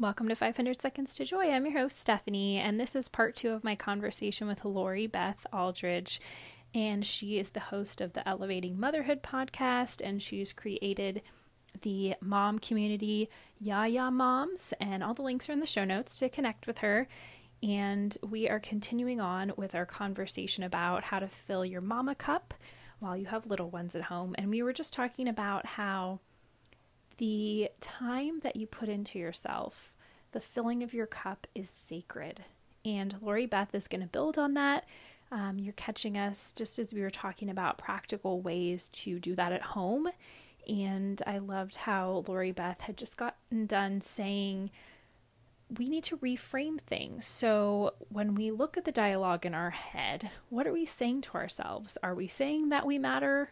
Welcome to 500 Seconds to Joy. I'm your host, Stephanie, and this is part two of my conversation with Lori Beth Auldridge. And she is the host of the Elevating Motherhood podcast, and she's created the mom community, Yaya Moms, and all the links are in the show notes to connect with her. And we are continuing on with our conversation about how to fill your mama cup while you have little ones at home. And we were just talking about how the time that you put into yourself, the filling of your cup is sacred. And Lori Beth is going to build on that. Um, you're catching us just as we were talking about practical ways to do that at home. And I loved how Lori Beth had just gotten done saying, we need to reframe things. So, when we look at the dialogue in our head, what are we saying to ourselves? Are we saying that we matter?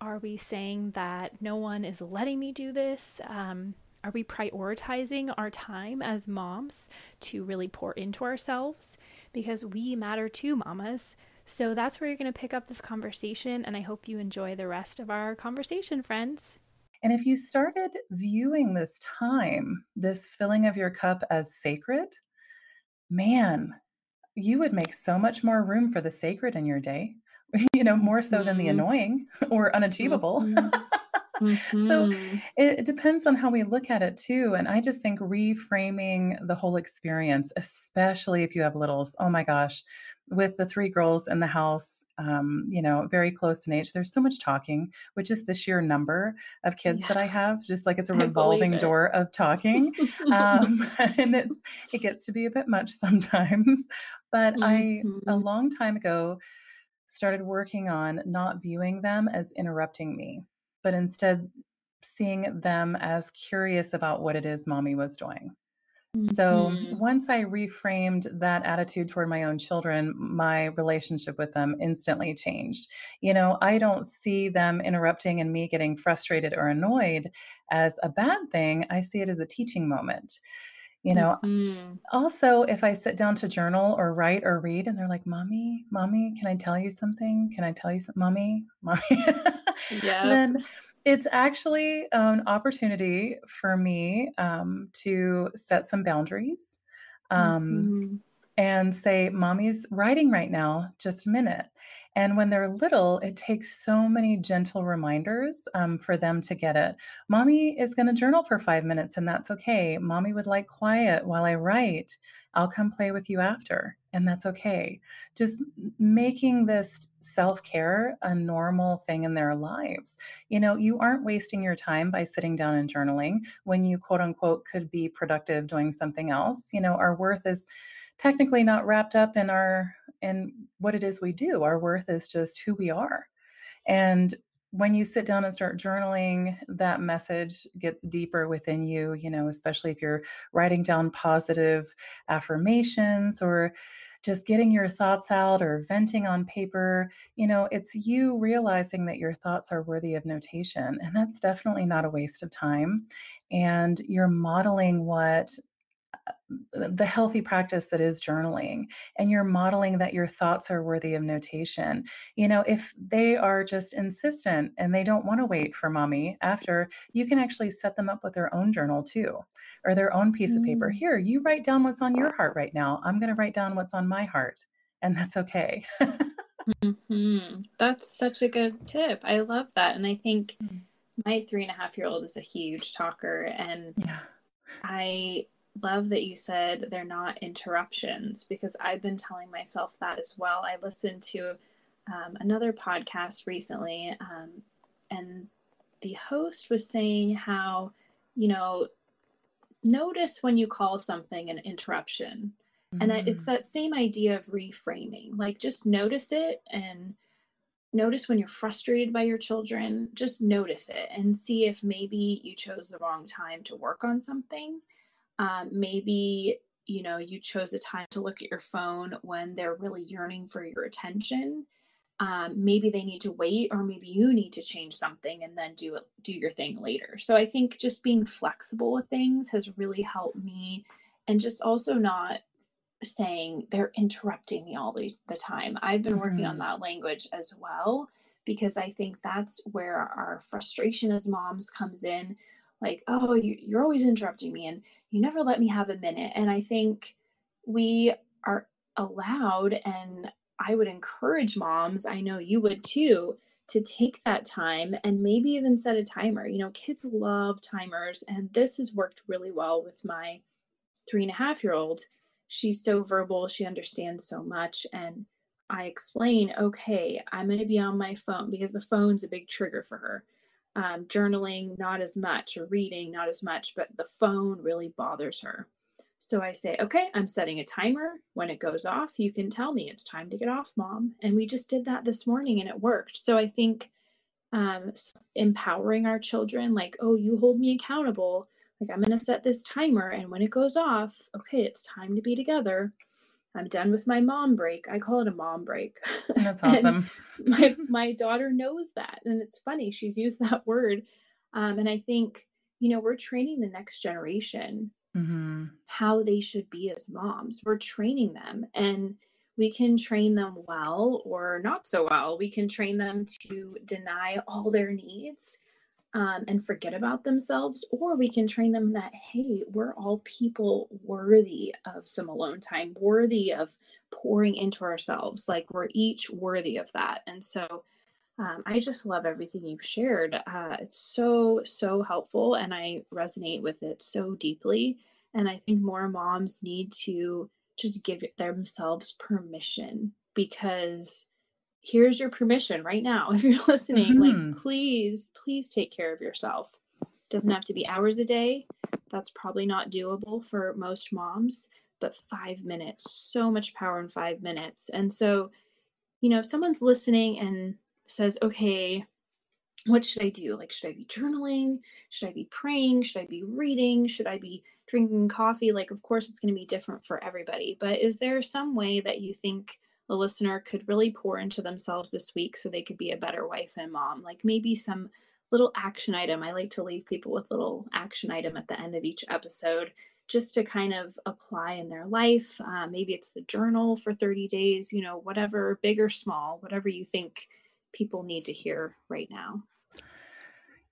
Are we saying that no one is letting me do this? Um, are we prioritizing our time as moms to really pour into ourselves? Because we matter too, mamas. So that's where you're going to pick up this conversation, and I hope you enjoy the rest of our conversation, friends. And if you started viewing this time, this filling of your cup as sacred, man, you would make so much more room for the sacred in your day. you know, more so than the mm-hmm. annoying or unachievable. Mm-hmm. Mm-hmm. so it, it, depends on how we look at it too. And I just think reframing the whole experience, especially if you have littles, oh my gosh, with the three girls in the house, um, you know, very close in age, there's so much talking, which is the sheer number of kids yeah. that I have, just like it's a revolving door of talking. um, and it's, it gets to be a bit much sometimes. But I, a mm-hmm. long time ago, started working on not viewing them as interrupting me, but instead seeing them as curious about what it is mommy was doing. Mm-hmm. So once I reframed that attitude toward my own children, my relationship with them instantly changed. You know, I don't see them interrupting and me getting frustrated or annoyed as a bad thing. I see it as a teaching moment you know mm-hmm. also if i sit down to journal or write or read and they're like mommy mommy can i tell you something can i tell you something mommy mommy yeah then it's actually an opportunity for me um, to set some boundaries um, mm-hmm. and say mommy's writing right now just a minute and when they're little, it takes so many gentle reminders um, for them to get it. Mommy is going to journal for five minutes, and that's okay. Mommy would like quiet while I write. I'll come play with you after, and that's okay. Just making this self care a normal thing in their lives. You know, you aren't wasting your time by sitting down and journaling when you quote unquote could be productive doing something else. You know, our worth is technically not wrapped up in our in what it is we do. Our worth is just who we are. And when you sit down and start journaling, that message gets deeper within you, you know, especially if you're writing down positive affirmations or just getting your thoughts out or venting on paper, you know, it's you realizing that your thoughts are worthy of notation. And that's definitely not a waste of time. And you're modeling what the healthy practice that is journaling and you're modeling that your thoughts are worthy of notation you know if they are just insistent and they don't want to wait for mommy after you can actually set them up with their own journal too or their own piece mm. of paper mm. here you write down what's on your heart right now i'm going to write down what's on my heart and that's okay mm-hmm. that's such a good tip i love that and i think mm. my three and a half year old is a huge talker and yeah. i love that you said they're not interruptions because I've been telling myself that as well. I listened to um, another podcast recently, um, and the host was saying how, you know, notice when you call something an interruption. Mm-hmm. And it's mm. that same idea of reframing. Like, just notice it and notice when you're frustrated by your children. Just notice it and see if maybe you chose the wrong time to work on something um, maybe you know you chose a time to look at your phone when they're really yearning for your attention um, maybe they need to wait or maybe you need to change something and then do it do your thing later so i think just being flexible with things has really helped me and just also not saying they're interrupting me all the, the time i've been mm-hmm. working on mm-hmm. that language as well because i think that's where our frustration as moms comes in like, oh, you, you're always interrupting me and you never let me have a minute. And I think we are allowed, and I would encourage moms, I know you would too, to take that time and maybe even set a timer. You know, kids love timers, and this has worked really well with my three and a half year old. She's so verbal, she understands so much. And I explain, okay, I'm going to be on my phone because the phone's a big trigger for her. Um, journaling, not as much, or reading, not as much, but the phone really bothers her. So I say, okay, I'm setting a timer. When it goes off, you can tell me it's time to get off, mom. And we just did that this morning and it worked. So I think um, empowering our children, like, oh, you hold me accountable. Like, I'm going to set this timer. And when it goes off, okay, it's time to be together. I'm done with my mom break. I call it a mom break. That's awesome. my my daughter knows that, and it's funny she's used that word. Um, and I think you know we're training the next generation mm-hmm. how they should be as moms. We're training them, and we can train them well or not so well. We can train them to deny all their needs um, and forget about themselves, or we can train them that, hey, we're all people worthy of some alone time, worthy of pouring into ourselves. Like we're each worthy of that. And so um, I just love everything you've shared. Uh, it's so, so helpful, and I resonate with it so deeply. And I think more moms need to just give themselves permission because here's your permission right now if you're listening mm-hmm. like please please take care of yourself. Doesn't have to be hours a day. That's probably not doable for most moms but five minutes so much power in five minutes. And so you know if someone's listening and says okay what should i do? Like should i be journaling? Should i be praying? Should i be reading? Should i be drinking coffee? Like of course it's going to be different for everybody but is there some way that you think a listener could really pour into themselves this week so they could be a better wife and mom. Like maybe some little action item. I like to leave people with little action item at the end of each episode just to kind of apply in their life. Uh, maybe it's the journal for 30 days, you know, whatever, big or small, whatever you think people need to hear right now.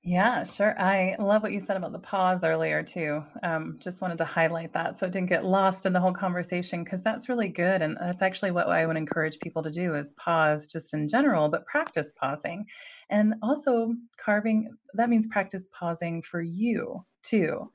Yeah, sure. I love what you said about the pause earlier too. Um, just wanted to highlight that so it didn't get lost in the whole conversation because that's really good, and that's actually what I would encourage people to do is pause just in general, but practice pausing, and also carving. That means practice pausing for you too.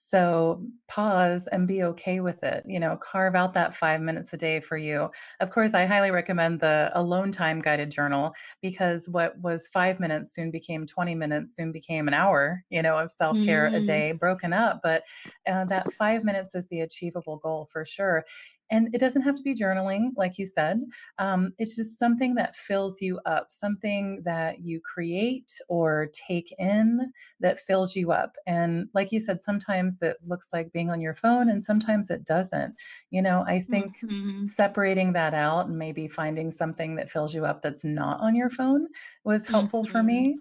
So pause and be okay with it. You know, carve out that five minutes a day for you. Of course, I highly recommend the alone time guided journal because what was five minutes soon became 20 minutes, soon became an hour, you know, of self care mm-hmm. a day broken up. But uh, that five minutes is the achievable goal for sure. And it doesn't have to be journaling, like you said. Um, it's just something that fills you up, something that you create or take in that fills you up. And like you said, sometimes it looks like being on your phone and sometimes it doesn't. You know, I think mm-hmm. separating that out and maybe finding something that fills you up that's not on your phone was helpful mm-hmm. for me.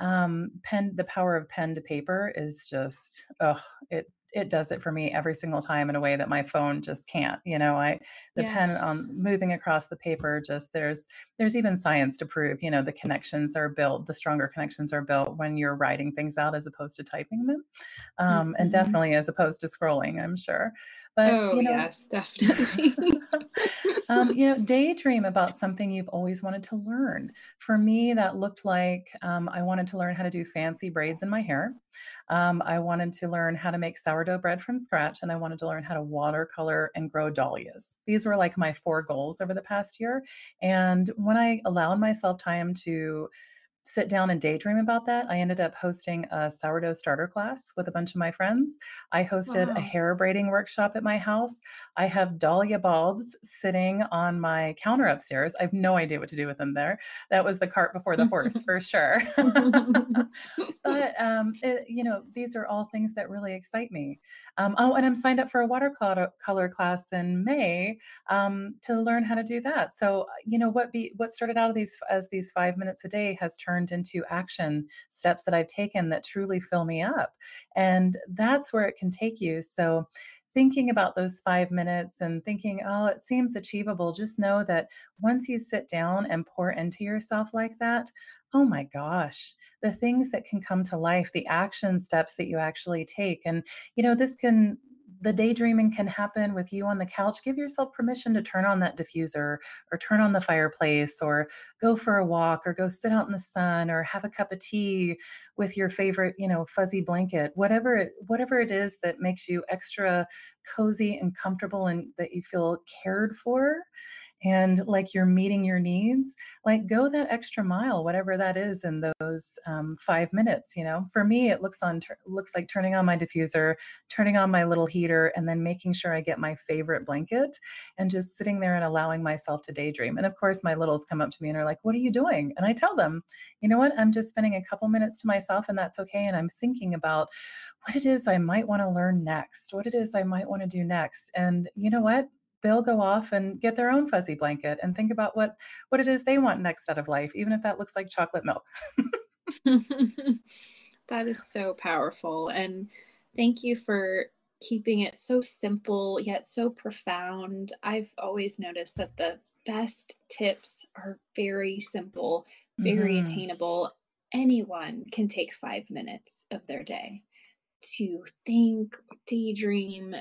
Um, pen, the power of pen to paper is just, oh, it it does it for me every single time in a way that my phone just can't you know i the yes. pen on moving across the paper just there's there's even science to prove you know the connections are built the stronger connections are built when you're writing things out as opposed to typing them um, mm-hmm. and definitely as opposed to scrolling i'm sure but oh, you know yes definitely um, you know daydream about something you've always wanted to learn for me that looked like um, i wanted to learn how to do fancy braids in my hair um, I wanted to learn how to make sourdough bread from scratch, and I wanted to learn how to watercolor and grow dahlias. These were like my four goals over the past year. And when I allowed myself time to sit down and daydream about that, I ended up hosting a sourdough starter class with a bunch of my friends. I hosted wow. a hair braiding workshop at my house. I have dahlia bulbs sitting on my counter upstairs. I have no idea what to do with them there. That was the cart before the horse for sure. but um, it, you know, these are all things that really excite me. Um, oh, and I'm signed up for a watercolor class in May um, to learn how to do that. So, you know, what be what started out of these as these five minutes a day has turned turned into action steps that I've taken that truly fill me up. And that's where it can take you. So thinking about those five minutes and thinking, oh, it seems achievable, just know that once you sit down and pour into yourself like that, oh my gosh, the things that can come to life, the action steps that you actually take. And, you know, this can the daydreaming can happen with you on the couch. Give yourself permission to turn on that diffuser or turn on the fireplace or go for a walk or go sit out in the sun or have a cup of tea with your favorite, you know, fuzzy blanket. Whatever it, whatever it is that makes you extra cozy and comfortable and that you feel cared for and like you're meeting your needs like go that extra mile whatever that is in those um, five minutes you know? For me it looks on looks like turning on my diffuser turning on my little heater and then making sure i get my favorite blanket and just sitting there and allowing myself to daydream. And of course my littles come up to me and are like what are you doing? And i tell them you know what? I'm just spending a couple minutes to myself and that's okay and i'm thinking about what it is i might want to learn next what it is i might want to do next. And you know what they'll go off and get their own fuzzy blanket and think about what what it is they want next out of life even if that looks like chocolate milk. That is so powerful and thank you for keeping it so simple yet so profound. I've always noticed that the best tips are very simple very mm-hmm. attainable. Anyone can take five minutes of their day to think daydream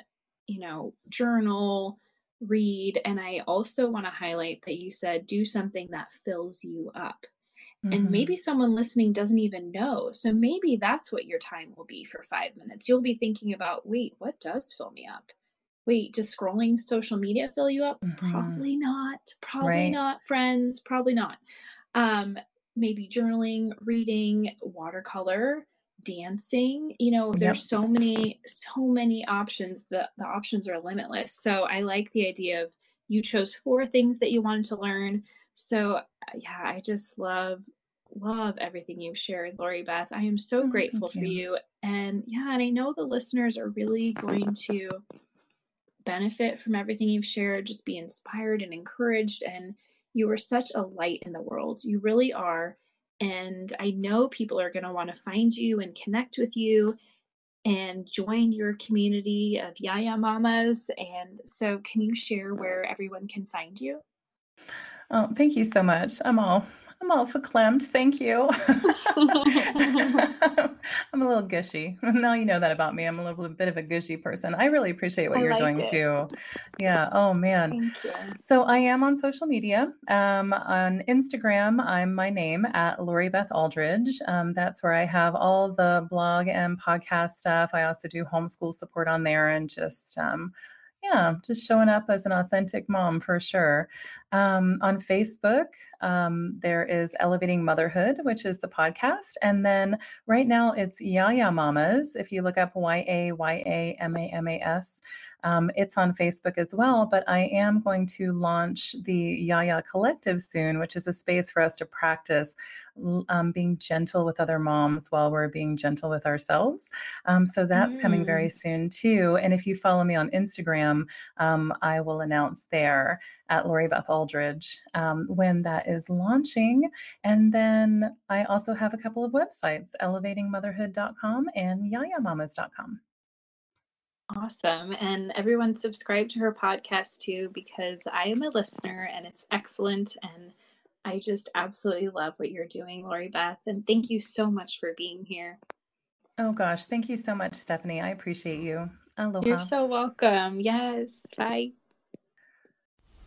you know journal read. And I also want to highlight that you said do something that fills you up. Mm-hmm. And maybe someone listening doesn't even know. So maybe that's what your time will be for five minutes. You'll be thinking about, wait, what does fill me up? Wait, does scrolling social media fill you up? Mm-hmm. Probably not. Probably right. not, friends. Probably not. Um, maybe journaling, reading, watercolor, dancing you know there's yep. so many so many options. The the options are limitless. So i like the idea of you chose four things that you wanted to learn. So uh, yeah i just love love everything you've shared lori beth. I am so oh, grateful for you. And yeah and i know the listeners are really going to benefit from everything you've shared just be inspired and encouraged. And you are such a light in the world. You really are and I know people are going to want to find you and connect with you and join your community of Yaya Mamas. And so, can you share where everyone can find you? Oh, thank you so much. I'm all I'm all verklempt. Thank you. I'm a little gushy. Now you know that about me. I'm a little bit of a gushy person. I really appreciate what I you're like doing it. too. Yeah. Oh man. So I am on social media. Um, on Instagram, I'm my name at Lori Beth Auldridge. Um, that's where I have all the blog and podcast stuff. I also do homeschool support on there and just um, yeah, just showing up as an authentic mom for sure. Um, on Facebook, um, there is Elevating Motherhood, which is the podcast. And then right now it's Yaya Mamas. If you look up Y A Y A M A M A S, um, it's on Facebook as well, but I am going to launch the Yaya Collective soon, which is a space for us to practice um, being gentle with other moms while we're being gentle with ourselves. Um, so that's mm. coming very mm. soon too. And if you follow me on Instagram, um, I will announce there at Lori Beth Auldridge um, when that is launching. And then I also have a couple of websites, elevatingmotherhood.com and yayamamas.com. Awesome. And everyone subscribe to her podcast too, because I am a listener and it's excellent. And I just absolutely love what you're doing, Lori Beth. And thank you so much for being here. Oh gosh, thank you so much, Stephanie. I appreciate you. Aloha. You're so welcome. Yes. Bye.